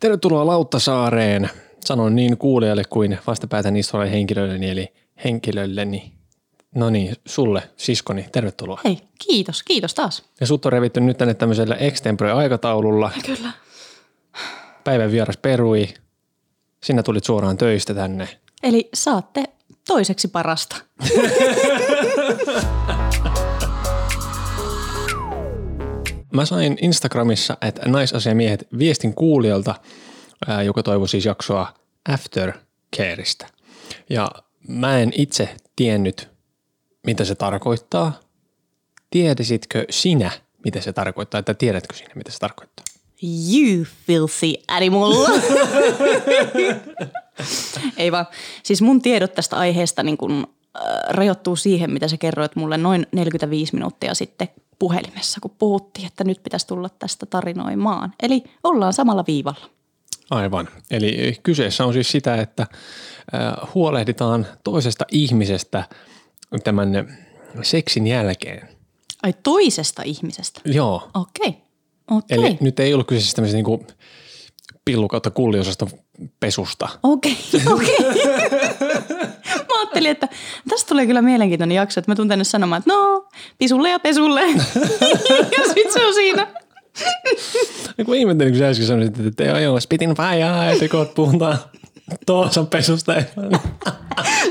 Tervetuloa Lauttasaareen. Sanon niin kuulijalle kuin vastapäätän istuvalle henkilölleni, eli henkilölleni. No niin, sulle, siskoni, tervetuloa. Hei, kiitos, kiitos taas. Ja sut on revitty nyt tänne tämmöisellä extempore-aikataululla. Kyllä. Päivän vieras perui. Sinä tulit suoraan töistä tänne. Eli saatte toiseksi parasta. Mä sain Instagramissa, että naisasiamiehet viestin kuulijalta, joka toivoi siis jaksoa Aftercareista. Ja mä en itse tiennyt, mitä se tarkoittaa. Tiedäsitkö sinä, mitä se tarkoittaa, että tiedätkö sinä, mitä se tarkoittaa? You filthy animal. Ei vaan. Siis mun tiedot tästä aiheesta niin kun, äh, rajoittuu siihen, mitä sä kerroit mulle noin 45 minuuttia sitten puhelimessa, kun puhuttiin, että nyt pitäisi tulla tästä tarinoimaan. Eli ollaan samalla viivalla. Aivan. Eli kyseessä on siis sitä, että huolehditaan toisesta ihmisestä tämän seksin jälkeen. Ai toisesta ihmisestä? Joo. Okei, okei. Eli nyt ei ollut kyse siis tämmöisestä niinku pillu kautta kulliosasta pesusta. Okei, okei. Mä ajattelin, että tästä tulee kyllä mielenkiintoinen jakso, että mä tuun tänne sanomaan, että no, pisulle ja pesulle. ja sit se on siinä. Ja kun ihmettelin, kun sä äsken sanoit, että joo, joo, spitin fajaa, että kohta puhutaan Toosan pesusta.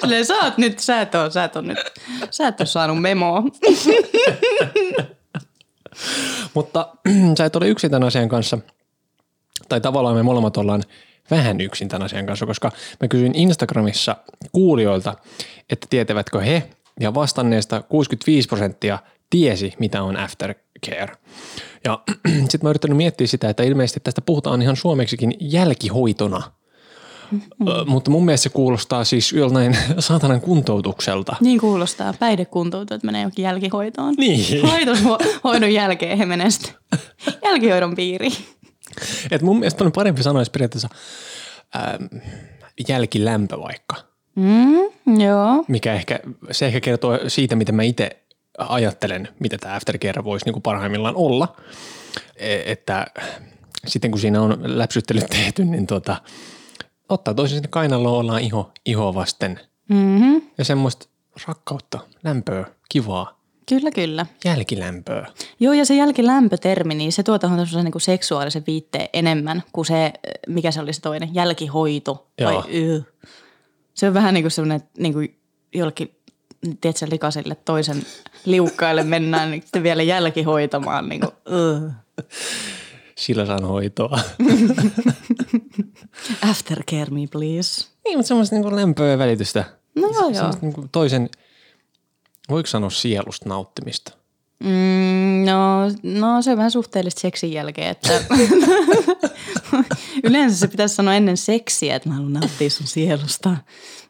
Silleen, sä oot nyt, sä et oo, sä et oo nyt, sä et oo saanut memoa. Mutta sä et ole yksin tämän asian kanssa, tai tavallaan me molemmat ollaan vähän yksin tämän asian kanssa, koska mä kysyin Instagramissa kuulijoilta, että tietävätkö he, ja vastanneesta 65 prosenttia tiesi, mitä on aftercare. Ja sitten mä oon yrittänyt miettiä sitä, että ilmeisesti tästä puhutaan ihan suomeksikin jälkihoitona. Ö, mutta mun mielestä se kuulostaa siis jollain saatanan kuntoutukselta. Niin kuulostaa. Päihdekuntoutu, että menee johonkin jälkihoitoon. Niin. Laitoshoidon jälkeen he menee sitten jälkihoidon piiriin. Et mun mielestä paljon parempi sanoa periaatteessa ähm, jälkilämpö vaikka, Mm, joo. mikä ehkä, se ehkä kertoo siitä, miten mä itse ajattelen, mitä tämä aftercare voisi niinku parhaimmillaan olla. E- Että sitten kun siinä on läpsyttelyt tehty, niin tota, ottaa toisen sinne kainaloon, ollaan iho, ihoa vasten. Mm-hmm. Ja semmoista rakkautta, lämpöä, kivaa, Kyllä, kyllä. jälkilämpöä. Joo, ja se jälkilämpötermi, niin se tuo tuohon niin seksuaalisen viitteen enemmän kuin se, mikä se oli se toinen, jälkihoito. Joo. Vai, yh. Se on vähän niin kuin semmoinen, niin kuin jollekin, tiedätkö, likaiselle toisen liukkaille mennään niin sitten vielä jälkihoitamaan. Niin kuin, yh. Sillä saan hoitoa. Aftercare me, please. niin, mutta semmoista niinku lämpöä ja välitystä. No joo, joo. Niinku toisen, voiko sanoa sielusta nauttimista? Mm, no, no, se on vähän suhteellista seksin jälkeen, että yleensä se pitäisi sanoa ennen seksiä, että mä haluan nauttia sun sielusta,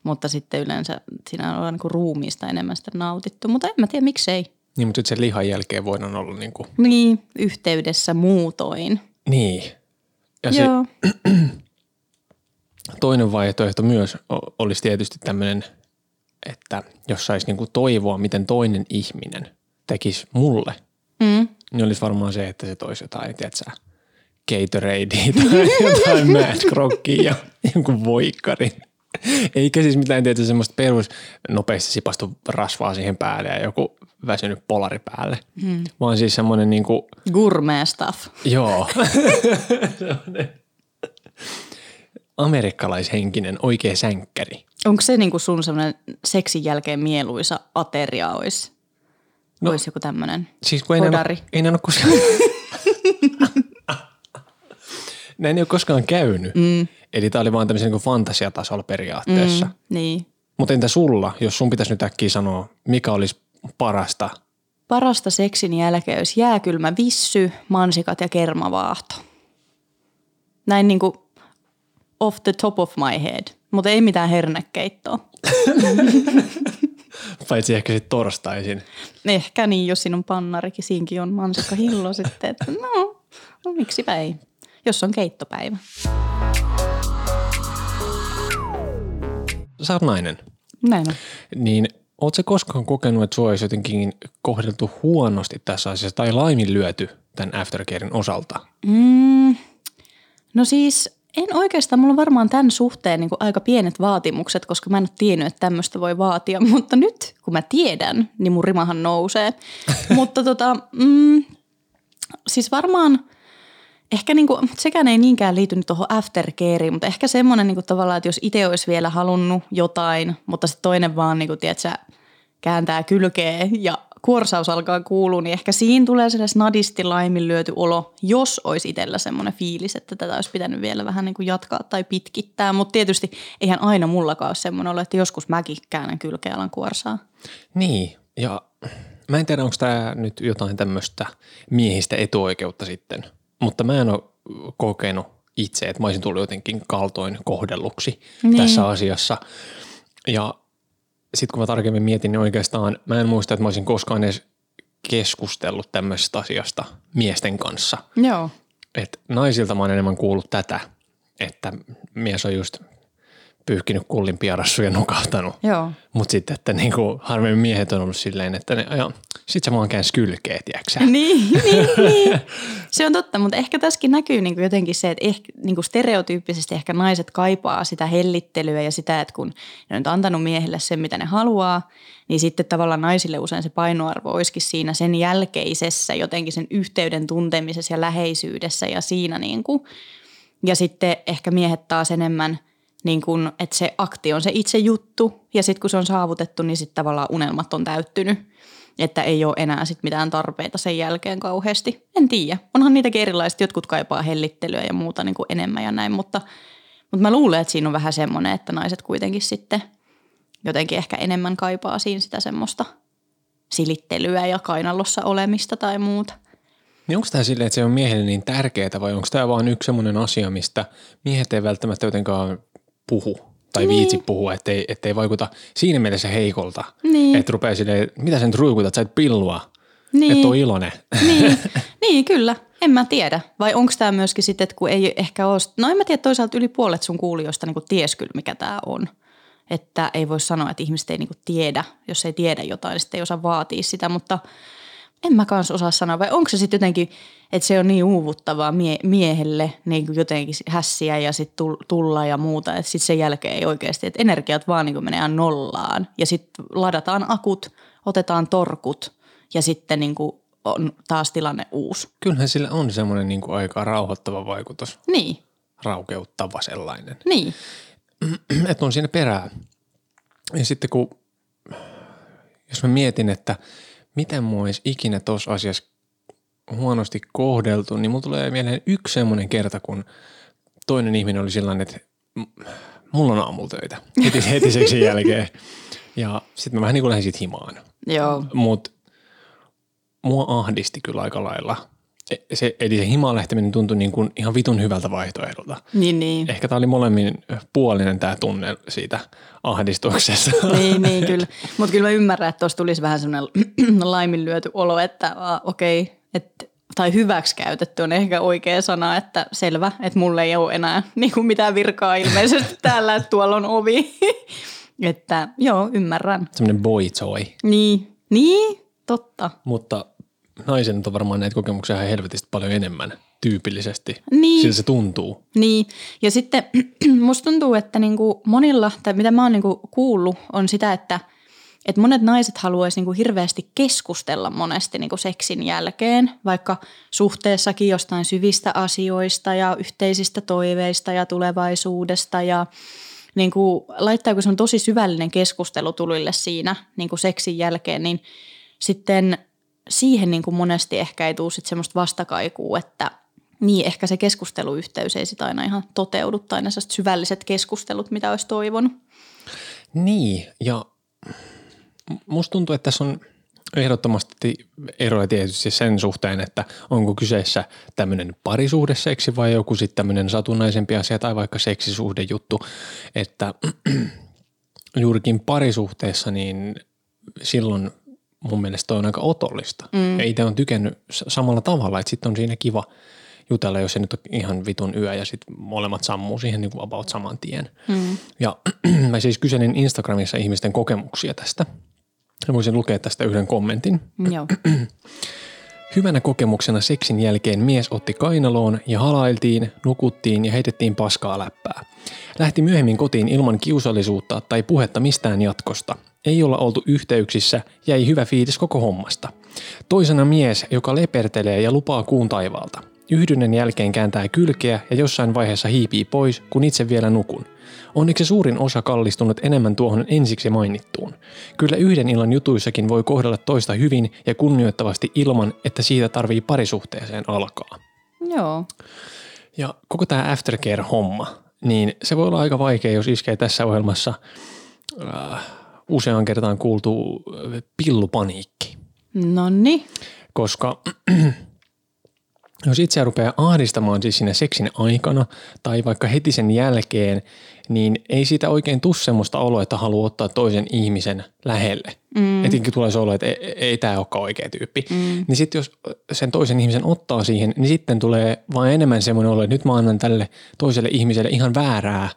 mutta sitten yleensä siinä on niin ruumiista enemmän sitä nautittu, mutta en mä tiedä miksei. Niin, mutta sitten sen lihan jälkeen voidaan olla niinku, Niin, yhteydessä muutoin. niin. Ja se Joo. toinen vaihtoehto myös olisi tietysti tämmöinen, että jos saisi niinku toivoa, miten toinen ihminen tekisi mulle, Mm. niin olisi varmaan se, että se toisi jotain, tiedätkö, Gatoradea tai jotain Mad Crockia ja jonkun voikkarin. Eikä siis mitään tietysti semmoista perus nopeasti sipastu rasvaa siihen päälle ja joku väsynyt polari päälle, hmm. vaan siis semmoinen niinku, Gourmet stuff. joo, amerikkalaishenkinen oikea sänkkäri. Onko se niin kuin sun semmoinen seksin jälkeen mieluisa ateria olisi? No. Olisi joku tämmöinen Siis kun ei Hodari. ole, ei näin ole koskaan... näin ei ole koskaan käynyt. Mm. Eli tämä oli vaan tämmöisen niin fantasiatasolla periaatteessa. Mm. Niin. Mutta entä sulla, jos sun pitäisi nyt äkkiä sanoa, mikä olisi parasta? Parasta seksin jälkeen olisi jääkylmä vissy, mansikat ja kermavaahto. Näin niin kuin off the top of my head, mutta ei mitään hernekeittoa. Paitsi ehkä sitten torstaisin. Ehkä niin, jos siinä on pannarikin, siinkin on mansikkahillo sitten, että no, no miksipä ei, jos on keittopäivä. Sä oot nainen. Näin on. Niin oot sä koskaan kokenut, että sua olisi jotenkin kohdeltu huonosti tässä asiassa tai laiminlyöty tämän aftercarein osalta? Mm, no siis En oikeastaan, mulla on varmaan tämän suhteen niin kuin aika pienet vaatimukset, koska mä en ole tiennyt, että tämmöistä voi vaatia. Mutta nyt, kun mä tiedän, niin mun rimahan nousee. mutta tota, mm, siis varmaan – ehkä niinku, sekään ei niinkään liity nyt tuohon aftercareen, mutta ehkä semmoinen niinku tavallaan, että jos itse olisi vielä halunnut jotain, mutta sitten toinen vaan niinku, tiedätkö, kääntää kylkeä ja kuorsaus alkaa kuulua, niin ehkä siinä tulee sellainen snadisti laiminlyöty olo, jos olisi itsellä semmoinen fiilis, että tätä olisi pitänyt vielä vähän niin kuin jatkaa tai pitkittää. Mutta tietysti eihän aina mullakaan ole semmoinen olo, että joskus mäkin käännän kylkeä alan kuorsaa. Niin, ja mä en tiedä, onko tämä nyt jotain tämmöistä miehistä etuoikeutta sitten – mutta mä en ole kokenut itse, että mä olisin tullut jotenkin kaltoin kohdelluksi niin. tässä asiassa. Ja sitten kun mä tarkemmin mietin, niin oikeastaan mä en muista, että mä olisin koskaan edes keskustellut tämmöisestä asiasta miesten kanssa. Joo. Et naisilta mä oon enemmän kuullut tätä, että mies on just pyyhkinyt kullin piarassu ja nukahtanut. Joo. Mutta sitten, että niinku, harvemmin miehet on ollut silleen, että ne, joo, sit sä vaan käänsi kylkeä, tiiäksä? Niin, niin, niin. Se on totta, mutta ehkä tässäkin näkyy niinku jotenkin se, että ehkä, niinku stereotyyppisesti ehkä naiset kaipaa sitä hellittelyä ja sitä, että kun ne on antanut miehelle sen, mitä ne haluaa, niin sitten tavallaan naisille usein se painoarvo olisikin siinä sen jälkeisessä jotenkin sen yhteyden tuntemisessa ja läheisyydessä ja siinä niin kuin. Ja sitten ehkä miehet taas enemmän – niin kun, että se akti on se itse juttu ja sitten kun se on saavutettu, niin sitten tavallaan unelmat on täyttynyt. Että ei ole enää sit mitään tarpeita sen jälkeen kauheasti. En tiedä. Onhan niitäkin erilaiset. Jotkut kaipaa hellittelyä ja muuta niin kuin enemmän ja näin, mutta, mutta mä luulen, että siinä on vähän semmoinen, että naiset kuitenkin sitten jotenkin ehkä enemmän kaipaa siinä sitä semmoista silittelyä ja kainallossa olemista tai muuta. Niin onko tämä silleen, että se on miehelle niin tärkeää vai onko tämä vaan yksi semmoinen asia, mistä miehet ei välttämättä jotenkaan puhu tai niin. viitsi puhua, ettei, ettei vaikuta siinä mielessä heikolta. Niin. Että rupeaa silleen, mitä sen ruikutat, sä et pillua, niin. että on iloinen. Niin. niin, kyllä. En mä tiedä. Vai onko tämä myöskin sitten, että kun ei ehkä ole, no en mä tiedä, toisaalta yli puolet sun kuulijoista niin ties kyllä, mikä tämä on. Että ei voi sanoa, että ihmiset ei niin tiedä, jos ei tiedä jotain, niin sitten ei osaa vaatia sitä, mutta – en mä kans osaa sanoa, vai onko se sitten jotenkin, että se on niin uuvuttavaa mie- miehelle niin kuin jotenkin hässiä ja sitten tulla ja muuta, että sitten sen jälkeen ei oikeasti, että energiat vaan niin kuin menee nollaan ja sitten ladataan akut, otetaan torkut ja sitten niin kuin on taas tilanne uusi. Kyllähän sillä on semmoinen niin kuin aika rauhoittava vaikutus. Niin. Raukeuttava sellainen. Niin. että on siinä perää. Ja sitten kun, jos mä mietin, että – miten mua olisi ikinä tuossa asiassa huonosti kohdeltu, niin mulla tulee mieleen yksi semmoinen kerta, kun toinen ihminen oli sellainen, että mulla on aamulla töitä heti, heti seksin jälkeen. Ja sitten mä vähän niin kuin lähdin siitä himaan. Joo. Mutta mua ahdisti kyllä aika lailla se, eli se himaan lähteminen tuntui niin kuin ihan vitun hyvältä vaihtoehdolta. Niin, niin. Ehkä tämä oli molemmin puolinen tämä tunne siitä ahdistuksessa. Niin, niin kyllä. Mutta kyllä mä ymmärrän, että tuossa tulisi vähän sellainen laiminlyöty olo, että okei, okay, että tai hyväksi käytetty on ehkä oikea sana, että selvä, että mulle ei ole enää niin kuin mitään virkaa ilmeisesti täällä, että tuolla on ovi. että joo, ymmärrän. Semmoinen boy toy. Niin, niin, totta. Mutta naisen on varmaan näitä kokemuksia ihan helvetistä paljon enemmän tyypillisesti. Niin. Sillä se tuntuu. Niin. Ja sitten musta tuntuu, että niinku monilla, tai mitä mä oon niinku kuullut, on sitä, että et monet naiset haluaisi niinku hirveästi keskustella monesti niinku seksin jälkeen, vaikka suhteessakin jostain syvistä asioista ja yhteisistä toiveista ja tulevaisuudesta ja niin kuin, laittaa, kun se on tosi syvällinen keskustelu tulille siinä niin kuin seksin jälkeen, niin sitten siihen niin kuin monesti ehkä ei tule sit semmoista vastakaikua, että niin ehkä se keskusteluyhteys ei sitä aina ihan toteudu tai ne syvälliset keskustelut, mitä olisi toivonut. Niin ja musta tuntuu, että tässä on ehdottomasti eroja tietysti sen suhteen, että onko kyseessä tämmöinen parisuhdeseksi vai joku sitten tämmöinen satunnaisempi asia tai vaikka seksisuhdejuttu, että juurikin parisuhteessa niin silloin – mun mielestä toi on aika otollista. Mm. Ja itse on tykännyt samalla tavalla, että sitten on siinä kiva jutella, jos se nyt on ihan vitun yö ja sitten molemmat sammuu siihen niin kuin about saman tien. Mm. Ja mä siis kyselin Instagramissa ihmisten kokemuksia tästä. Mä voisin lukea tästä yhden kommentin. Joo. Hyvänä kokemuksena seksin jälkeen mies otti kainaloon ja halailtiin, nukuttiin ja heitettiin paskaa läppää. Lähti myöhemmin kotiin ilman kiusallisuutta tai puhetta mistään jatkosta. Ei olla oltu yhteyksissä, jäi hyvä fiilis koko hommasta. Toisena mies, joka lepertelee ja lupaa kuun taivaalta. Yhdynnän jälkeen kääntää kylkeä ja jossain vaiheessa hiipii pois, kun itse vielä nukun. Onneksi suurin osa kallistunut enemmän tuohon ensiksi mainittuun. Kyllä yhden illan jutuissakin voi kohdella toista hyvin ja kunnioittavasti ilman, että siitä tarvii parisuhteeseen alkaa. Joo. Ja koko tämä aftercare-homma, niin se voi olla aika vaikea, jos iskee tässä ohjelmassa äh, useaan kertaan kuultu äh, pillupaniikki. No niin. Koska jos itse rupeaa ahdistamaan siis siinä seksin aikana tai vaikka heti sen jälkeen, niin ei siitä oikein tuu semmoista oloa, että haluaa ottaa toisen ihmisen lähelle. Mm. Etenkin tulee se olo, että ei, ei tämä olekaan oikea tyyppi. Mm. Niin sitten jos sen toisen ihmisen ottaa siihen, niin sitten tulee vain enemmän semmoinen olo, että nyt mä annan tälle toiselle ihmiselle ihan väärää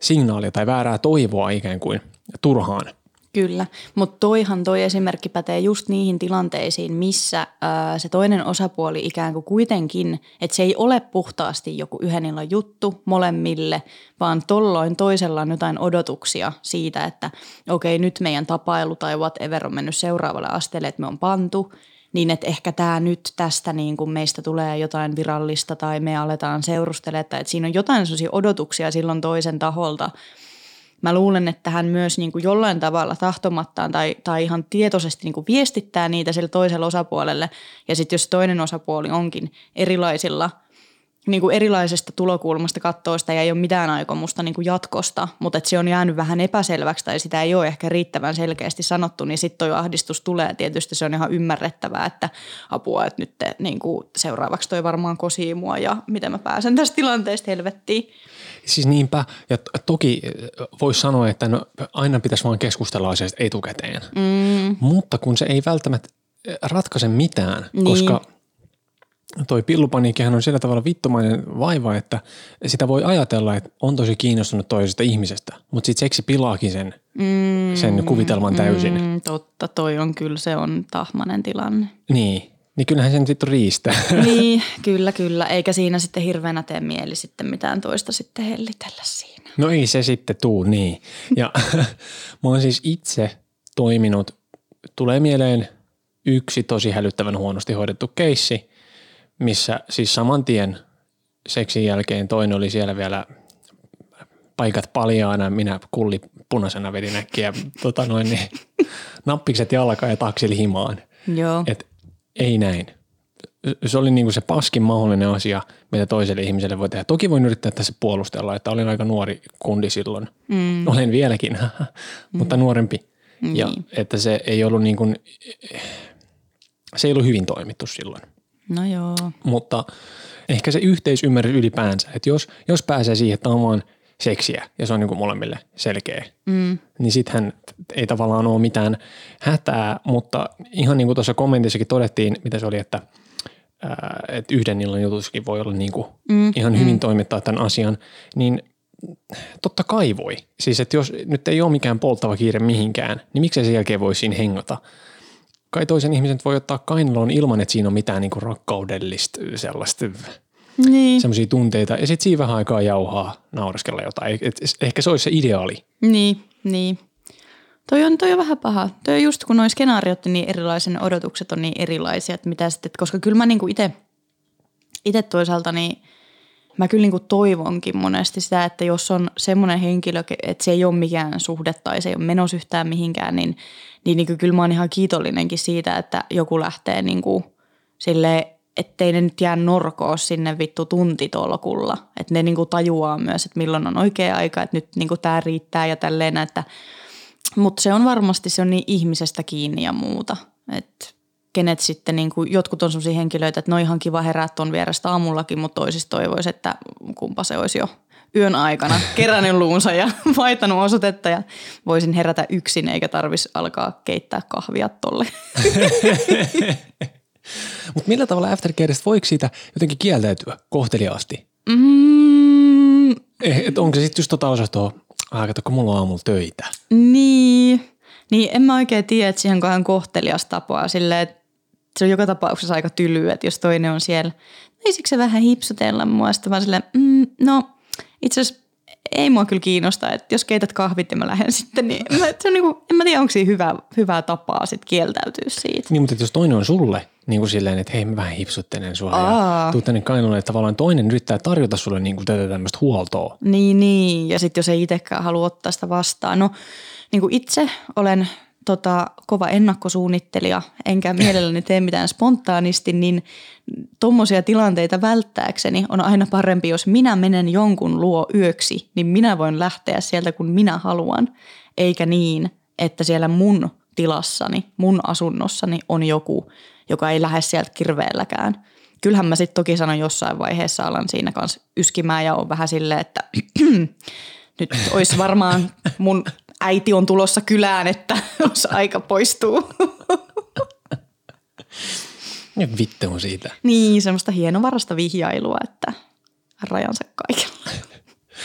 signaalia tai väärää toivoa ikään kuin turhaan. Kyllä, mutta toihan toi esimerkki pätee just niihin tilanteisiin, missä ää, se toinen osapuoli ikään kuin kuitenkin, että se ei ole puhtaasti joku yhden illan juttu molemmille, vaan tolloin toisella on jotain odotuksia siitä, että okei nyt meidän tapailu tai whatever on mennyt seuraavalle asteelle, että me on pantu, niin että ehkä tämä nyt tästä niin kuin meistä tulee jotain virallista tai me aletaan seurustelemaan, että siinä on jotain sellaisia odotuksia silloin toisen taholta – mä luulen, että hän myös niin kuin jollain tavalla tahtomattaan tai, tai ihan tietoisesti niin kuin viestittää niitä sille toiselle osapuolelle. Ja sitten jos toinen osapuoli onkin erilaisilla, niin kuin erilaisesta tulokulmasta katsoo sitä ja ei ole mitään aikomusta niin kuin jatkosta, mutta että se on jäänyt vähän epäselväksi tai sitä ei ole ehkä riittävän selkeästi sanottu, niin sitten toi ahdistus tulee. Tietysti se on ihan ymmärrettävää, että apua, että nyt te, niin kuin seuraavaksi toi varmaan kosii mua ja miten mä pääsen tästä tilanteesta helvettiin. Siis niinpä, ja toki voisi sanoa, että no, aina pitäisi vaan keskustella asiasta etukäteen, mm. mutta kun se ei välttämättä ratkaise mitään, niin. koska toi pillupaniikkihan on sillä tavalla vittumainen vaiva, että sitä voi ajatella, että on tosi kiinnostunut toisesta ihmisestä, mutta sitten seksi pilaakin sen, mm, sen kuvitelman täysin. Mm, totta, toi on kyllä, se on tahmanen tilanne. Niin, niin kyllähän sen sitten riistää. Niin, kyllä, kyllä. Eikä siinä sitten hirveänä tee mieli sitten mitään toista sitten hellitellä siinä. No ei se sitten tuu, niin. Ja mä oon siis itse toiminut, tulee mieleen yksi tosi hälyttävän huonosti hoidettu keissi, missä siis saman tien seksin jälkeen toinen oli siellä vielä paikat paljaana, minä kulli punaisena vedin äkkiä tota noin, niin, nappikset jalkaan ja taksili himaan. Joo. Et ei näin. Se oli niin kuin se paskin mahdollinen asia, mitä toiselle ihmiselle voi tehdä. Toki voin yrittää tässä puolustella, että olin aika nuori kundi silloin. Mm. Olen vieläkin, mutta mm. nuorempi. Mm. Ja että se ei ollut niin kuin, se ei ollut hyvin toimittu silloin. No joo. Mutta ehkä se yhteisymmärrys ylipäänsä, että jos, jos pääsee siihen, että on vaan seksiä ja se on niin kuin molemmille selkeä, mm. niin sittenhän ei tavallaan ole mitään hätää, mutta ihan niin kuin tuossa kommentissakin todettiin, mitä se oli, että, ää, että yhden illan jutussakin voi olla niin kuin mm. ihan hyvin mm. toimittaa tämän asian, niin totta kai voi. Siis että jos nyt ei ole mikään polttava kiire mihinkään, niin miksei sen jälkeen voi siinä hengata – kai toisen ihmisen voi ottaa kainaloon ilman, että siinä on mitään niin kuin rakkaudellista sellaista niin. semmoisia tunteita. Ja sitten siinä vähän aikaa jauhaa, nauraskella jotain. Et, et, ehkä se olisi se ideaali. Niin, niin. Toi on, toi on vähän paha. Toi on just kun noin skenaariot niin erilaisen odotukset on niin erilaisia, että mitä sitten, koska kyllä mä niinku itse itse toisaalta niin mä kyllä niinku toivonkin monesti sitä, että jos on semmoinen henkilö, että se ei ole mikään suhde tai se ei ole menossa yhtään mihinkään, niin – niin, niin kyllä mä oon ihan kiitollinenkin siitä, että joku lähtee niin kuin sille ettei ne nyt jää norkoa sinne vittu tuntitolkulla. Että ne niinku tajuaa myös, että milloin on oikea aika, että nyt niinku tämä riittää ja tälleen. Että, mutta se on varmasti se on niin ihmisestä kiinni ja muuta. Että kenet sitten, niinku, jotkut on sellaisia henkilöitä, että no ihan kiva herää tuon vierestä aamullakin, mutta toisista toivoisi, että kumpa se olisi jo yön aikana kerännyt luunsa ja vaihtanut osoitetta ja voisin herätä yksin eikä tarvis alkaa keittää kahvia tolle. Mutta millä tavalla aftercareista voiko siitä jotenkin kieltäytyä kohteliaasti? Mm. Eh, et onko se sitten just tota osastoa, ah, kato, kun mulla on aamulla töitä. Niin, niin en mä oikein tiedä, että siihen kohan kohtelias tapaa silleen, että se on joka tapauksessa aika tylyä, että jos toinen on siellä, voisiko se vähän hipsutella mua, sitten vaan silleen, mm, no itse asiassa ei mua kyllä kiinnosta, että jos keität kahvit ja mä lähden sitten, niin mä, se on niin kuin, en mä tiedä, onko siinä hyvä, hyvää tapaa sitten kieltäytyä siitä. Niin, mutta jos toinen on sulle niin kuin silleen, että hei mä vähän hipsuttelen sua Aa. ja tuu tänne kainulle, että tavallaan toinen yrittää tarjota sulle niin kuin tätä tämmöistä huoltoa. Niin, niin. Ja sitten jos ei itsekään halua ottaa sitä vastaan. No niin kuin itse olen tota, kova ennakkosuunnittelija, enkä mielelläni tee mitään spontaanisti, niin tuommoisia tilanteita välttääkseni on aina parempi, jos minä menen jonkun luo yöksi, niin minä voin lähteä sieltä kun minä haluan, eikä niin, että siellä mun tilassani, mun asunnossani on joku, joka ei lähde sieltä kirveelläkään. Kyllähän mä sitten toki sanon jossain vaiheessa alan siinä kanssa yskimään ja on vähän silleen, että nyt olisi varmaan mun äiti on tulossa kylään, että olisi aika poistuu. Ja vittu on siitä. niin, semmoista hienovarasta vihjailua, että rajansa kaikella.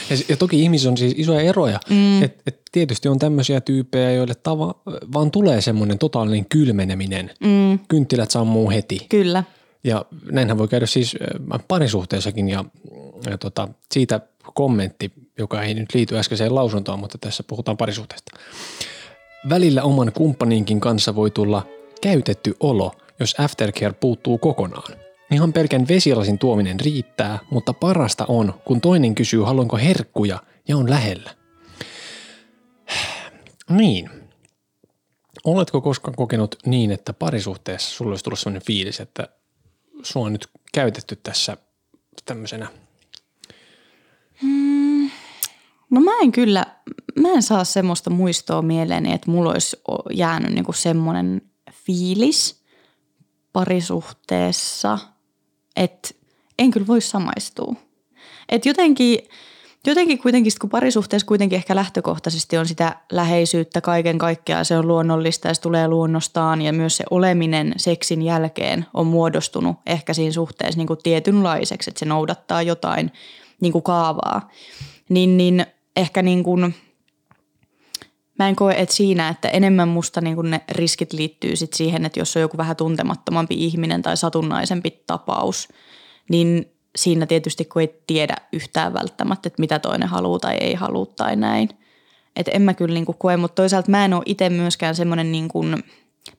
Ja, ja toki ihmisissä on siis isoja eroja. Mm. Et, et tietysti on tämmöisiä tyyppejä, joille tava, vaan tulee semmoinen totaalinen kylmeneminen. Mm. Kynttilät sammuu heti. Kyllä. Ja näinhän voi käydä siis äh, parisuhteessakin ja, ja tota, siitä kommentti, joka ei nyt liity äskeiseen lausuntoon, mutta tässä puhutaan parisuhteesta. Välillä oman kumppaninkin kanssa voi tulla käytetty olo, jos aftercare puuttuu kokonaan. Ihan pelkän vesilasin tuominen riittää, mutta parasta on, kun toinen kysyy haluanko herkkuja ja on lähellä. Niin. Oletko koskaan kokenut niin, että parisuhteessa sulle olisi tullut sellainen fiilis, että sua on nyt käytetty tässä tämmöisenä No mä en kyllä, mä en saa semmoista muistoa mieleeni, että mulla olisi jäänyt niinku semmoinen fiilis parisuhteessa, että en kyllä voi samaistua. Et jotenkin, jotenkin kuitenkin, kun parisuhteessa kuitenkin ehkä lähtökohtaisesti on sitä läheisyyttä kaiken kaikkiaan, se on luonnollista ja se tulee luonnostaan ja myös se oleminen seksin jälkeen on muodostunut ehkä siinä suhteessa niin kuin tietynlaiseksi, että se noudattaa jotain niin kuin kaavaa. Niin, niin ehkä niin kuin, mä en koe, että siinä, että enemmän musta niin kuin ne riskit liittyy sit siihen, että jos on joku vähän tuntemattomampi ihminen tai satunnaisempi tapaus, niin siinä tietysti kun ei tiedä yhtään välttämättä, että mitä toinen haluaa tai ei halua tai näin. Että en mä kyllä niin kuin koe, mutta toisaalta mä en ole itse myöskään semmoinen niin kuin,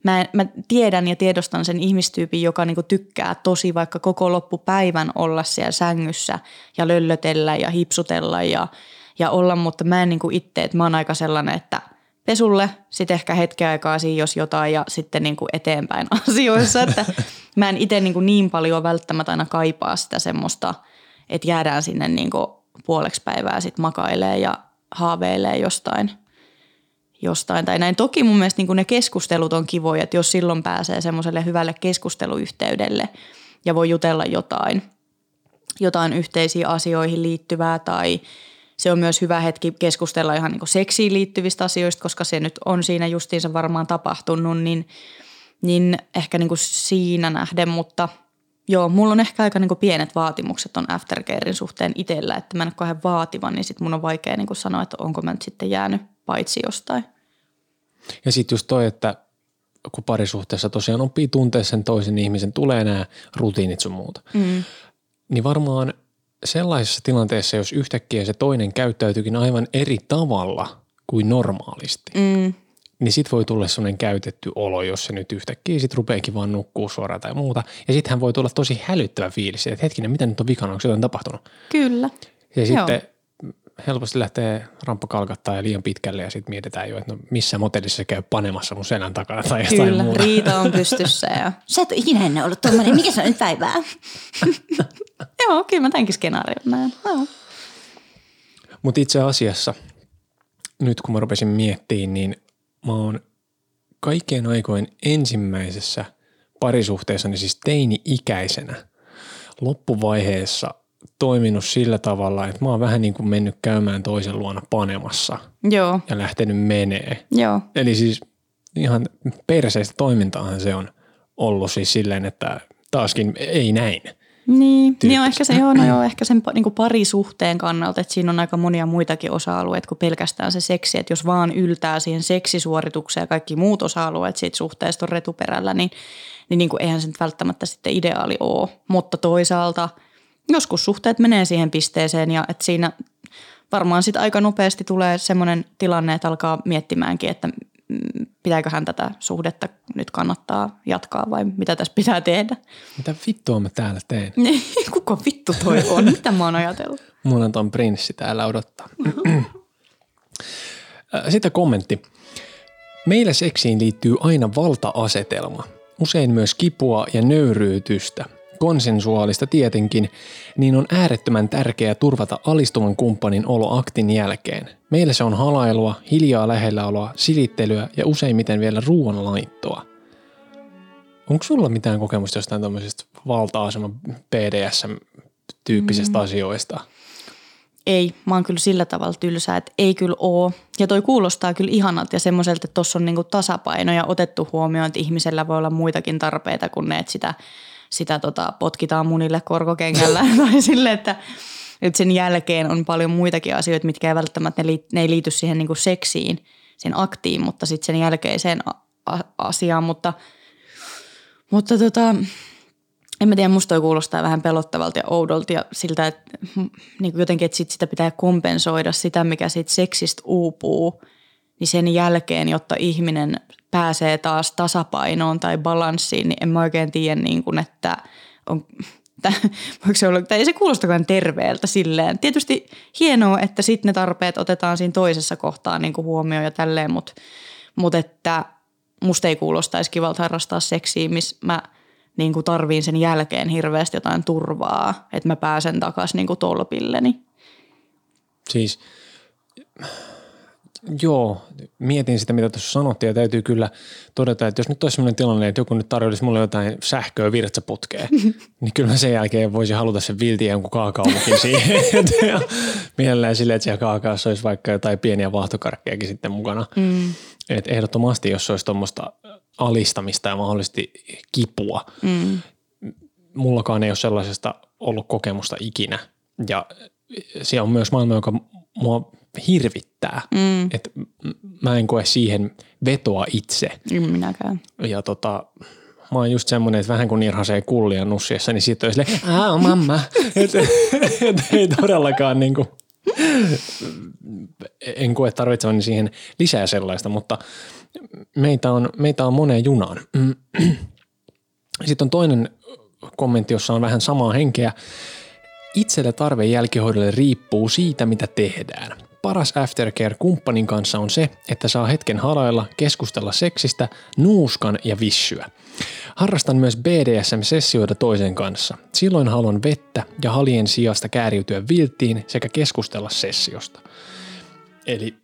mä, mä tiedän ja tiedostan sen ihmistyypin, joka niin kuin tykkää tosi vaikka koko loppupäivän olla siellä sängyssä ja löllötellä ja hipsutella ja – ja olla, mutta mä en niin kuin itse, että mä oon aika sellainen, että pesulle, sitten ehkä hetken aikaa siinä, jos jotain ja sitten niin kuin eteenpäin asioissa, että mä en itse niin, kuin niin paljon välttämättä aina kaipaa sitä semmoista, että jäädään sinne niin kuin puoleksi päivää sitten makailee ja haaveilee jostain, jostain tai näin. Toki mun mielestä niin kuin ne keskustelut on kivoja, että jos silloin pääsee semmoiselle hyvälle keskusteluyhteydelle ja voi jutella jotain, jotain yhteisiin asioihin liittyvää tai se on myös hyvä hetki keskustella ihan niin seksiin liittyvistä asioista, koska se nyt on siinä justiinsa varmaan tapahtunut, niin, niin ehkä niin siinä nähden, mutta joo, mulla on ehkä aika niin pienet vaatimukset on aftercarein suhteen itsellä, että mä en ole kauhean vaativa, niin sit mun on vaikea niin sanoa, että onko mä nyt sitten jäänyt paitsi jostain. Ja sitten just toi, että kun parisuhteessa tosiaan oppii tuntea sen toisen ihmisen, tulee nämä rutiinit sun muuta, mm. niin varmaan – sellaisessa tilanteessa, jos yhtäkkiä se toinen käyttäytyykin aivan eri tavalla kuin normaalisti, mm. niin sit voi tulla sellainen käytetty olo, jos se nyt yhtäkkiä sit rupeekin vaan nukkuu suoraan tai muuta. Ja sittenhän voi tulla tosi hälyttävä fiilis, että hetkinen, mitä nyt on vikana, onko jotain tapahtunut? Kyllä. Ja Joo. sitten helposti lähtee ramppa kalkattaa ja liian pitkälle ja sitten mietitään jo, että no missä motellissa se käy panemassa mun selän takana tai jotain Kyllä, muuta. riita on pystyssä ja sä et ole ikinä ennen ollut tuommoinen, mikä se on nyt päivää? Joo, kyllä mä tämänkin skenaarion näen. Mutta itse asiassa nyt kun mä rupesin miettimään, niin mä oon kaikkien aikojen ensimmäisessä parisuhteessani siis teini-ikäisenä loppuvaiheessa – toiminut sillä tavalla, että mä oon vähän niin kuin mennyt käymään toisen luona panemassa Joo. ja lähtenyt menee. Joo. Eli siis ihan perseistä toimintaahan se on ollut siis silleen, että taaskin ei näin. Niin, niin on ehkä se, joo, no joo, ehkä sen niin parisuhteen kannalta, että siinä on aika monia muitakin osa-alueita kuin pelkästään se seksi, että jos vaan yltää siihen seksisuoritukseen ja kaikki muut osa-alueet siitä suhteesta on retuperällä, niin, niin, niin kuin eihän se nyt välttämättä sitten ideaali ole. Mutta toisaalta joskus suhteet menee siihen pisteeseen ja että siinä varmaan sitten aika nopeasti tulee semmoinen tilanne, että alkaa miettimäänkin, että pitääköhän tätä suhdetta nyt kannattaa jatkaa vai mitä tässä pitää tehdä. Mitä vittua mä täällä teen? Kuka vittu toi on? mitä mä oon ajatellut? Mulla on ton prinssi täällä odottaa. Sitten kommentti. Meillä seksiin liittyy aina valta-asetelma, usein myös kipua ja nöyryytystä – konsensuaalista tietenkin, niin on äärettömän tärkeää turvata alistuvan kumppanin olo aktin jälkeen. Meillä se on halailua, hiljaa lähelläoloa, silittelyä ja useimmiten vielä ruoanlaittoa. Onko sulla mitään kokemusta jostain tämmöisestä valta-aseman BDSM-tyyppisestä mm. asioista? Ei, mä oon kyllä sillä tavalla tylsä, että ei kyllä oo. Ja toi kuulostaa kyllä ihanalta ja semmoiselta, että tuossa on niinku tasapaino ja otettu huomioon, että ihmisellä voi olla muitakin tarpeita kuin ne, että sitä sitä tota, potkitaan munille korkokengällä. Tai sille, että, että sen jälkeen on paljon muitakin asioita, mitkä ei välttämättä ne, liity, ne ei liity siihen niin kuin seksiin, sen aktiin, mutta sitten sen jälkeiseen a- asiaan, mutta, mutta tota, en mä tiedä, musta toi kuulostaa vähän pelottavalta ja oudolta ja siltä, että niin kuin jotenkin, että sit sitä pitää kompensoida sitä, mikä siitä seksistä uupuu, niin sen jälkeen, jotta ihminen pääsee taas tasapainoon tai balanssiin, niin en mä oikein tiedä, niin kuin, että on, voiko se olla, tai ei se kuulostakaan terveeltä silleen. Tietysti hienoa, että sitten ne tarpeet otetaan siinä toisessa kohtaa niin kuin huomioon ja tälleen, mutta, mutta että musta ei kuulostaisi kivalta harrastaa seksiä, missä mä niin kuin tarviin sen jälkeen hirveästi jotain turvaa, että mä pääsen takaisin niin kuin tolpilleni. Siis Joo, mietin sitä, mitä tuossa sanottiin ja täytyy kyllä todeta, että jos nyt olisi sellainen tilanne, että joku nyt tarjoaisi mulle jotain sähköä virtsaputkeen, niin kyllä sen jälkeen voisi haluta sen viltiä jonkun kaakaomukin siihen. ja mielellään silleen, että siellä kaakaassa olisi vaikka jotain pieniä vaahtokarkkejakin sitten mukana. Mm. Et ehdottomasti, jos olisi tuommoista alistamista ja mahdollisesti kipua. Mm. Mullakaan ei ole sellaisesta ollut kokemusta ikinä. Ja siellä on myös maailma, joka mua hirvittää. Mm. Että mä en koe siihen vetoa itse. En minäkään. Ja tota, mä oon just semmonen, että vähän kun nirhasee kullia nussiessa, niin sitten on silleen, aah mamma. että et, ei todellakaan niinku, en koe tarvitsevani siihen lisää sellaista, mutta meitä on, meitä on moneen junaan. Sitten on toinen kommentti, jossa on vähän samaa henkeä. Itselle tarve jälkihoidolle riippuu siitä, mitä tehdään paras aftercare kumppanin kanssa on se, että saa hetken halailla, keskustella seksistä, nuuskan ja vissyä. Harrastan myös BDSM-sessioita toisen kanssa. Silloin haluan vettä ja halien sijasta kääriytyä vilttiin sekä keskustella sessiosta. Eli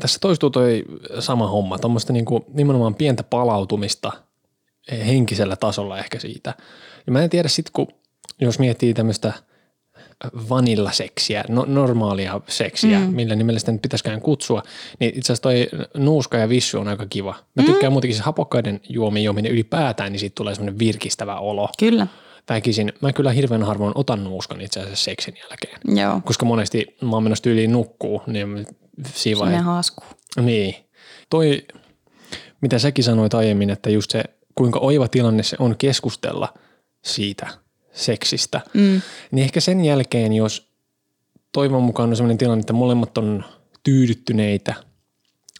tässä toistuu toi sama homma, tuommoista niinku nimenomaan pientä palautumista henkisellä tasolla ehkä siitä. Ja mä en tiedä sit, kun jos miettii tämmöistä – vanillaseksiä, no, normaalia seksiä, mm. millä nimellä sitä nyt pitäisikään kutsua, niin itse asiassa toi nuuska ja vissu on aika kiva. Mä mm. tykkään muutenkin se hapokkaiden juomien juominen ylipäätään, niin siitä tulee semmoinen virkistävä olo. Kyllä. Väkisin. Mä kyllä hirveän harvoin otan nuuskan itse asiassa seksin jälkeen. Joo. Koska monesti mä oon menossa tyyliin nukkuu, niin siinä vaihe... haasku. Niin. Toi, mitä säkin sanoit aiemmin, että just se, kuinka oiva tilanne se on keskustella siitä – seksistä, mm. niin ehkä sen jälkeen, jos toivon mukaan on sellainen tilanne, että molemmat on tyydyttyneitä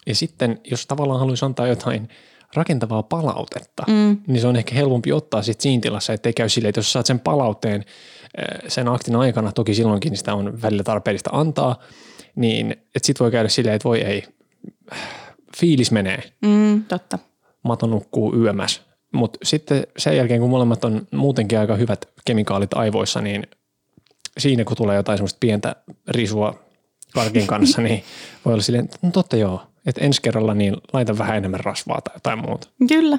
ja sitten jos tavallaan haluaisi antaa jotain rakentavaa palautetta, mm. niin se on ehkä helpompi ottaa sitten siinä tilassa, ettei käy silleen, että jos saat sen palautteen eh, sen aktin aikana, toki silloinkin sitä on välillä tarpeellista antaa, niin että sitten voi käydä silleen, että voi ei, fiilis menee. Mm, totta. Mato nukkuu yömässä mutta sitten sen jälkeen, kun molemmat on muutenkin aika hyvät kemikaalit aivoissa, niin siinä kun tulee jotain semmoista pientä risua karkin kanssa, niin voi olla silleen, no totta joo, että ensi kerralla niin laita vähän enemmän rasvaa tai jotain muuta. Kyllä.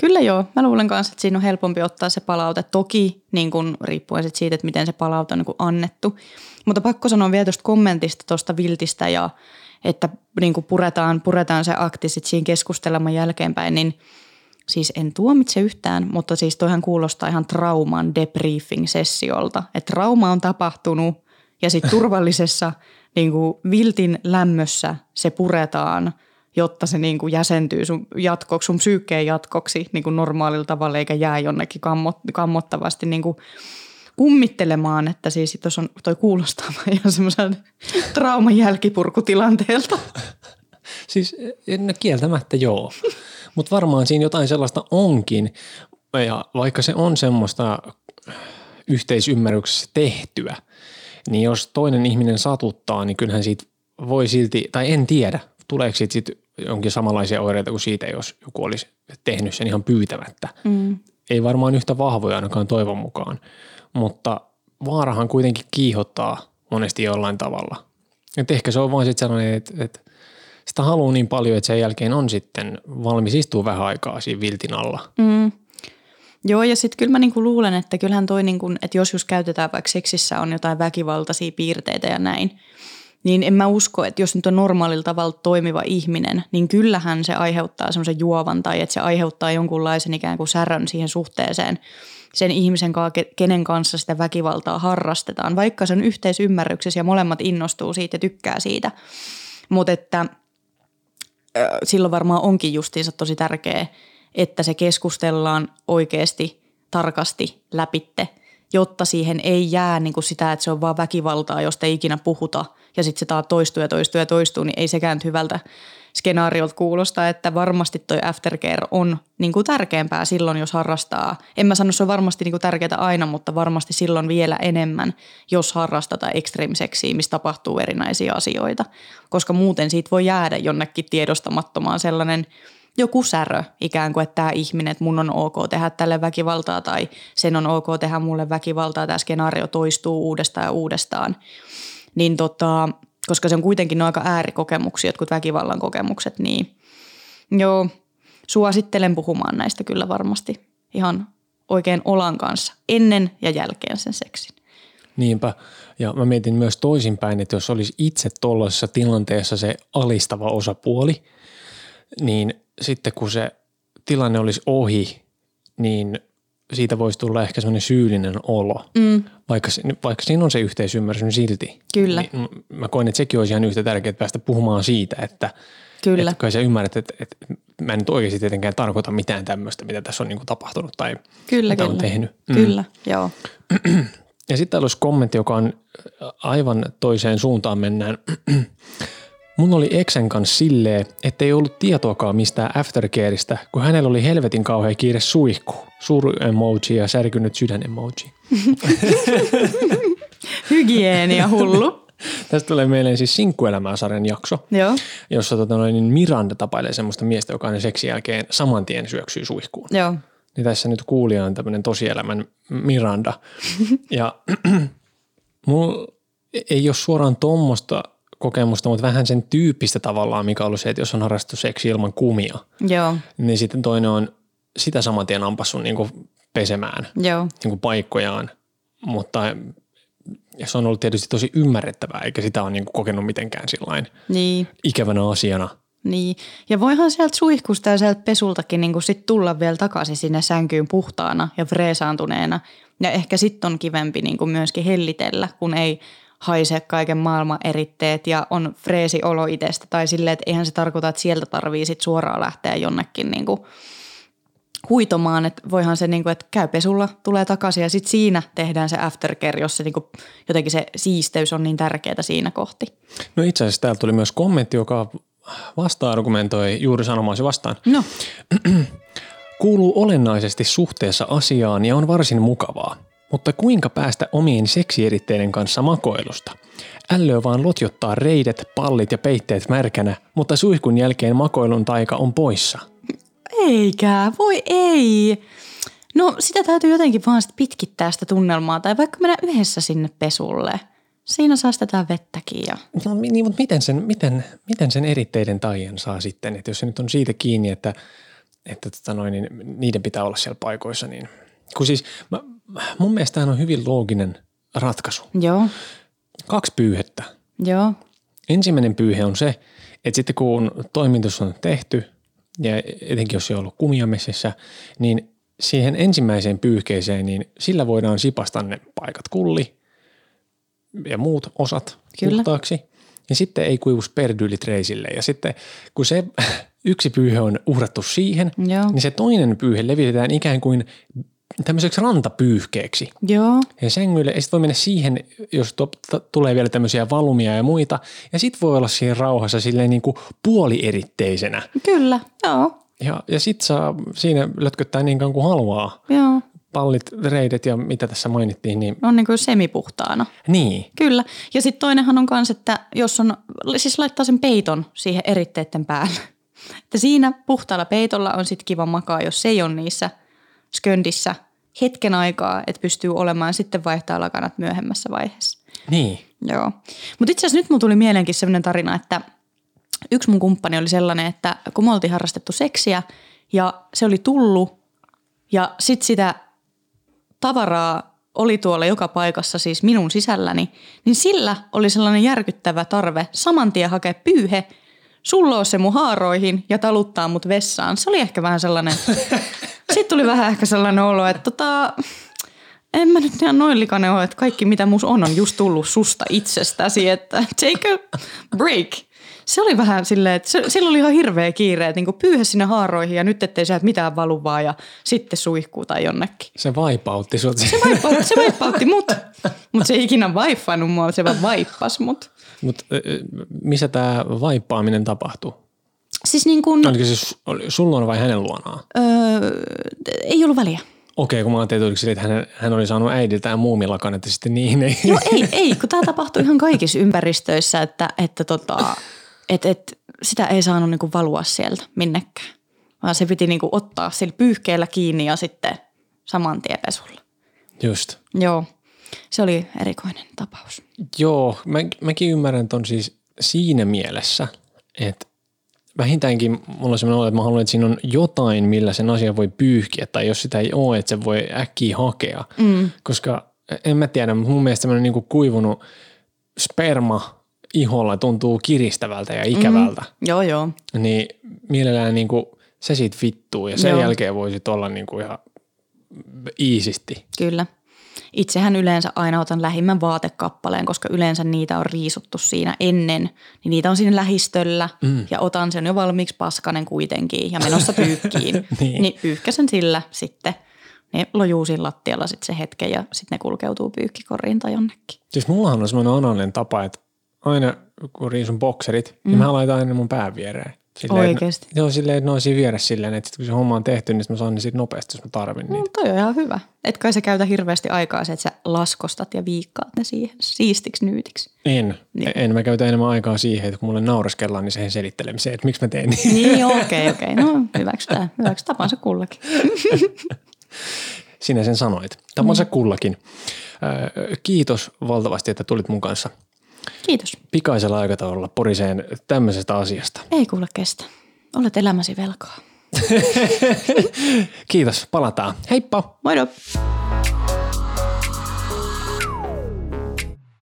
Kyllä joo. Mä luulen kanssa, että siinä on helpompi ottaa se palaute. Toki niin kun, riippuen sit siitä, että miten se palaute on niin annettu. Mutta pakko sanoa vielä tuosta kommentista tuosta viltistä ja että niin puretaan, puretaan se akti sit siinä keskusteleman jälkeenpäin, niin – Siis en tuomitse yhtään, mutta siis toihan kuulostaa ihan trauman debriefing-sessiolta. Että trauma on tapahtunut ja sitten turvallisessa niin kuin viltin lämmössä se puretaan, jotta se niin kuin jäsentyy sun jatkoksi, sun psyykkeen jatkoksi niin kuin normaalilla tavalla, eikä jää jonnekin kammot, kammottavasti niin kuin kummittelemaan, että siis tuossa on, toi kuulostaa ihan semmoisen trauman jälkipurkutilanteelta. Siis no, kieltämättä joo, mutta varmaan siinä jotain sellaista onkin. Ja vaikka se on semmoista yhteisymmärryksessä tehtyä, niin jos toinen ihminen satuttaa, niin kyllähän siitä voi silti, tai en tiedä, tuleeko siitä sit jonkin samanlaisia oireita kuin siitä, jos joku olisi tehnyt sen ihan pyytämättä. Mm. Ei varmaan yhtä vahvoja ainakaan toivon mukaan, mutta vaarahan kuitenkin kiihottaa monesti jollain tavalla. Et ehkä se on vaan sitten sellainen, että, että sitä haluaa niin paljon, että sen jälkeen on sitten valmis istua vähän aikaa siinä viltin alla. Mm. Joo, ja sitten kyllä mä niinku luulen, että kyllähän toi, niinku, että jos just käytetään vaikka seksissä on jotain väkivaltaisia piirteitä ja näin, niin en mä usko, että jos nyt on normaalilla tavalla toimiva ihminen, niin kyllähän se aiheuttaa semmoisen juovan tai että se aiheuttaa jonkunlaisen ikään kuin särön siihen suhteeseen sen ihmisen kanssa, kenen kanssa sitä väkivaltaa harrastetaan, vaikka se on yhteisymmärryksessä ja molemmat innostuu siitä ja tykkää siitä. Mutta että silloin varmaan onkin justiinsa tosi tärkeää, että se keskustellaan oikeasti tarkasti läpitte, jotta siihen ei jää niin kuin sitä, että se on vaan väkivaltaa, josta ei ikinä puhuta. Ja sitten se taas toistuu ja toistuu ja toistuu, niin ei sekään hyvältä skenaariolta kuulosta, että varmasti toi aftercare on niin kuin tärkeämpää silloin, jos harrastaa. En mä sano, se on varmasti niin kuin tärkeää aina, mutta varmasti silloin vielä enemmän, jos harrastaa tai extreme-seksiä, missä tapahtuu erinäisiä asioita. Koska muuten siitä voi jäädä jonnekin tiedostamattomaan sellainen joku särö ikään kuin, että tämä ihminen, että mun on ok tehdä tälle väkivaltaa tai sen on ok tehdä mulle väkivaltaa, tämä skenaario toistuu uudestaan ja uudestaan. Niin tota, koska se on kuitenkin aika äärikokemuksia, jotkut väkivallan kokemukset, niin joo, suosittelen puhumaan näistä kyllä varmasti ihan oikein olan kanssa ennen ja jälkeen sen seksin. Niinpä. Ja mä mietin myös toisinpäin, että jos olisi itse tuollaisessa tilanteessa se alistava osapuoli, niin sitten kun se tilanne olisi ohi, niin siitä voisi tulla ehkä semmoinen syyllinen olo, mm. vaikka, vaikka siinä on se yhteisymmärrys niin silti. Kyllä. Niin mä koen, että sekin olisi ihan yhtä tärkeää päästä puhumaan siitä, että Kyllä. Että kai sä ymmärrät, että, että mä en nyt oikeasti tietenkään tarkoita mitään tämmöistä, mitä tässä on niin kuin tapahtunut tai kyllä, mitä kyllä. on tehnyt. Mm. Kyllä, joo. Ja sitten täällä olisi kommentti, joka on aivan toiseen suuntaan mennään. Mun oli Exen kanssa silleen, ettei ollut tietoakaan mistään aftercareista, kun hänellä oli helvetin kauhea kiire suihku. Suru emoji ja särkynyt sydän emoji. Hygienia hullu. Tästä tulee mieleen siis Sinkkuelämää-sarjan jakso, Joo. jossa tota noin, niin Miranda tapailee semmoista miestä, joka aina seksin jälkeen saman tien syöksyy suihkuun. Joo. Niin tässä nyt kuulija on tämmöinen tosielämän Miranda. ja mulla ei ole suoraan tuommoista kokemusta, mutta vähän sen tyyppistä tavallaan, mikä on ollut se, että jos on harrastettu seksi ilman kumia, Joo. niin sitten toinen on sitä saman tien ampassu niin kuin pesemään Joo. niin kuin paikkojaan, mutta ja se on ollut tietysti tosi ymmärrettävää, eikä sitä ole niin kuin kokenut mitenkään sillain Niin. ikävänä asiana. Niin. Ja voihan sieltä suihkusta ja sieltä pesultakin niin sit tulla vielä takaisin sinne sänkyyn puhtaana ja freesaantuneena. Ja ehkä sitten on kivempi niin kuin myöskin hellitellä, kun ei haise kaiken maailman eritteet ja on freesi olo itsestä. Tai silleen, että eihän se tarkoita, että sieltä tarvii sit suoraan lähteä jonnekin niin kuin huitomaan, että voihan se, niin kuin, että käy pesulla, tulee takaisin ja sitten siinä tehdään se aftercare, jos se niin kuin, jotenkin se siisteys on niin tärkeää siinä kohti. No itse asiassa täältä tuli myös kommentti, joka vasta-argumentoi juuri sanomaasi vastaan. No, Kuuluu olennaisesti suhteessa asiaan ja on varsin mukavaa. Mutta kuinka päästä omien seksieritteiden kanssa makoilusta? Ällöä vaan lotjottaa reidet, pallit ja peitteet märkänä, mutta suihkun jälkeen makoilun taika on poissa. eikä, voi ei. No sitä täytyy jotenkin vaan sit pitkittää sitä tunnelmaa tai vaikka mennä yhdessä sinne pesulle. Siinä säästetään vettäkin ja No niin, mutta miten sen, miten, miten sen eritteiden taian saa sitten, että jos se nyt on siitä kiinni, että, että tota noin, niin niiden pitää olla siellä paikoissa, niin kun siis mä, mun mielestä tämä on hyvin looginen ratkaisu. joo, Kaksi pyyhettä. joo, Ensimmäinen pyyhe on se, että sitten kun toimitus on tehty ja etenkin jos se on ollut kumia messissä, niin siihen ensimmäiseen pyyhkeeseen, niin sillä voidaan sipasta ne paikat kulli ja muut osat Kyllä. puhtaaksi. Ja sitten ei kuivu sperdyylit reisille. Ja sitten kun se yksi pyyhe on uhrattu siihen, Joo. niin se toinen pyyhe levitetään ikään kuin tämmöiseksi rantapyyhkeeksi. Joo, Ja sängylle, ja sitten voi mennä siihen, jos to, t- tulee vielä tämmöisiä valumia ja muita, ja sitten voi olla siihen rauhassa silleen niin kuin puolieritteisenä. kyllä, joo, Ja, ja sitten saa siinä lötköttää niin kauan kuin haluaa. joo. Pallit, reidet ja mitä tässä mainittiin, niin On niin kuin semipuhtaana. niin. Kyllä. Ja sitten toinenhan on kans, että jos on, siis laittaa sen peiton siihen eritteiden päälle. Että siinä puhtaalla peitolla on sitten kiva makaa, jos se ei ole niissä sköndissä hetken aikaa, että pystyy olemaan sitten vaihtaa lakanat myöhemmässä vaiheessa. Niin. Joo. Mutta itse asiassa nyt mulla tuli mieleenkin sellainen tarina, että yksi mun kumppani oli sellainen, että kun me oltiin harrastettu seksiä ja se oli tullut ja sitten sitä tavaraa oli tuolla joka paikassa siis minun sisälläni, niin sillä oli sellainen järkyttävä tarve saman tien hakea pyyhe, sulloa se mun haaroihin ja taluttaa mut vessaan. Se oli ehkä vähän sellainen, sitten tuli vähän ehkä sellainen olo, että tota, en mä nyt ihan noin likainen ole, että kaikki mitä mus on on just tullut susta itsestäsi, että take a break. Se oli vähän silleen, että se, sillä oli ihan hirveä kiire, että niinku pyyhä sinne haaroihin ja nyt ettei sieltä mitään valu vaan ja sitten suihkuu tai jonnekin. Se vaipautti sut. Se vaippautti, se vaippautti mut, mutta se ei ikinä vaiffannut mua, se vaan vaippas mut. Mutta missä tämä vaippaaminen tapahtuu? Siis niin kuin, Oliko oli sun luona vai hänen luonaan? öö, ei ollut väliä. Okei, kun mä ajattelin, että että hän, hän oli saanut äidiltään muumilakan, että sitten niin ei. Joo, ei, ei, kun tämä tapahtui ihan kaikissa ympäristöissä, että, että tota, et, et, sitä ei saanut niinku valua sieltä minnekään. Vaan se piti niinku ottaa sillä pyyhkeellä kiinni ja sitten saman tien pesulla. Just. Joo, se oli erikoinen tapaus. Joo, mä, mäkin ymmärrän ton siis siinä mielessä, että vähintäänkin mulla on sellainen olo, että mä haluan, että siinä on jotain, millä sen asian voi pyyhkiä, tai jos sitä ei ole, että se voi äkkiä hakea. Mm. Koska en mä tiedä, mutta mun mielestä semmoinen niinku kuivunut sperma iholla tuntuu kiristävältä ja ikävältä. Mm. Joo, joo. Niin mielellään niinku se siitä vittuu ja sen Joo. jälkeen voisit olla niinku ihan iisisti. Kyllä. Itsehän yleensä aina otan lähimmän vaatekappaleen, koska yleensä niitä on riisuttu siinä ennen. Niin niitä on siinä lähistöllä mm. ja otan sen jo valmiiksi paskanen kuitenkin ja menossa pyykkiin. Niin. niin. niin pyyhkäsen sillä sitten. Ne lojuu siinä lattialla sitten se hetken ja sitten ne kulkeutuu pyykkikoriin tai jonnekin. Siis mullahan on semmoinen anallinen tapa, että aina kun riisun bokserit, mm. niin mä laitan aina mun pään viereen. Silleen, Oikeesti? Että, joo, silleen, että ne on siinä vieressä silleen, että sit kun se homma on tehty, niin mä saan ne siitä nopeasti, jos mä tarvin No, niitä. toi on ihan hyvä. Et kai sä käytä hirveästi aikaa se, että sä laskostat ja viikkaat ne siihen siistiksi nyytiksi. En. Niin. En mä käytä enemmän aikaa siihen, että kun mulle nauraskellaan, niin siihen selittelemiseen, että miksi mä teen niin. Niin, okei, okei. No hyväksytään. Hyväksy tapansa kullakin. Sinä sen sanoit. Tapansa mm. kullakin. Kiitos valtavasti, että tulit mun kanssa Kiitos. pikaisella aikataululla poriseen tämmöisestä asiasta. Ei kuule kestä. Olet elämäsi velkaa. Kiitos, palataan. Heippa! Moido!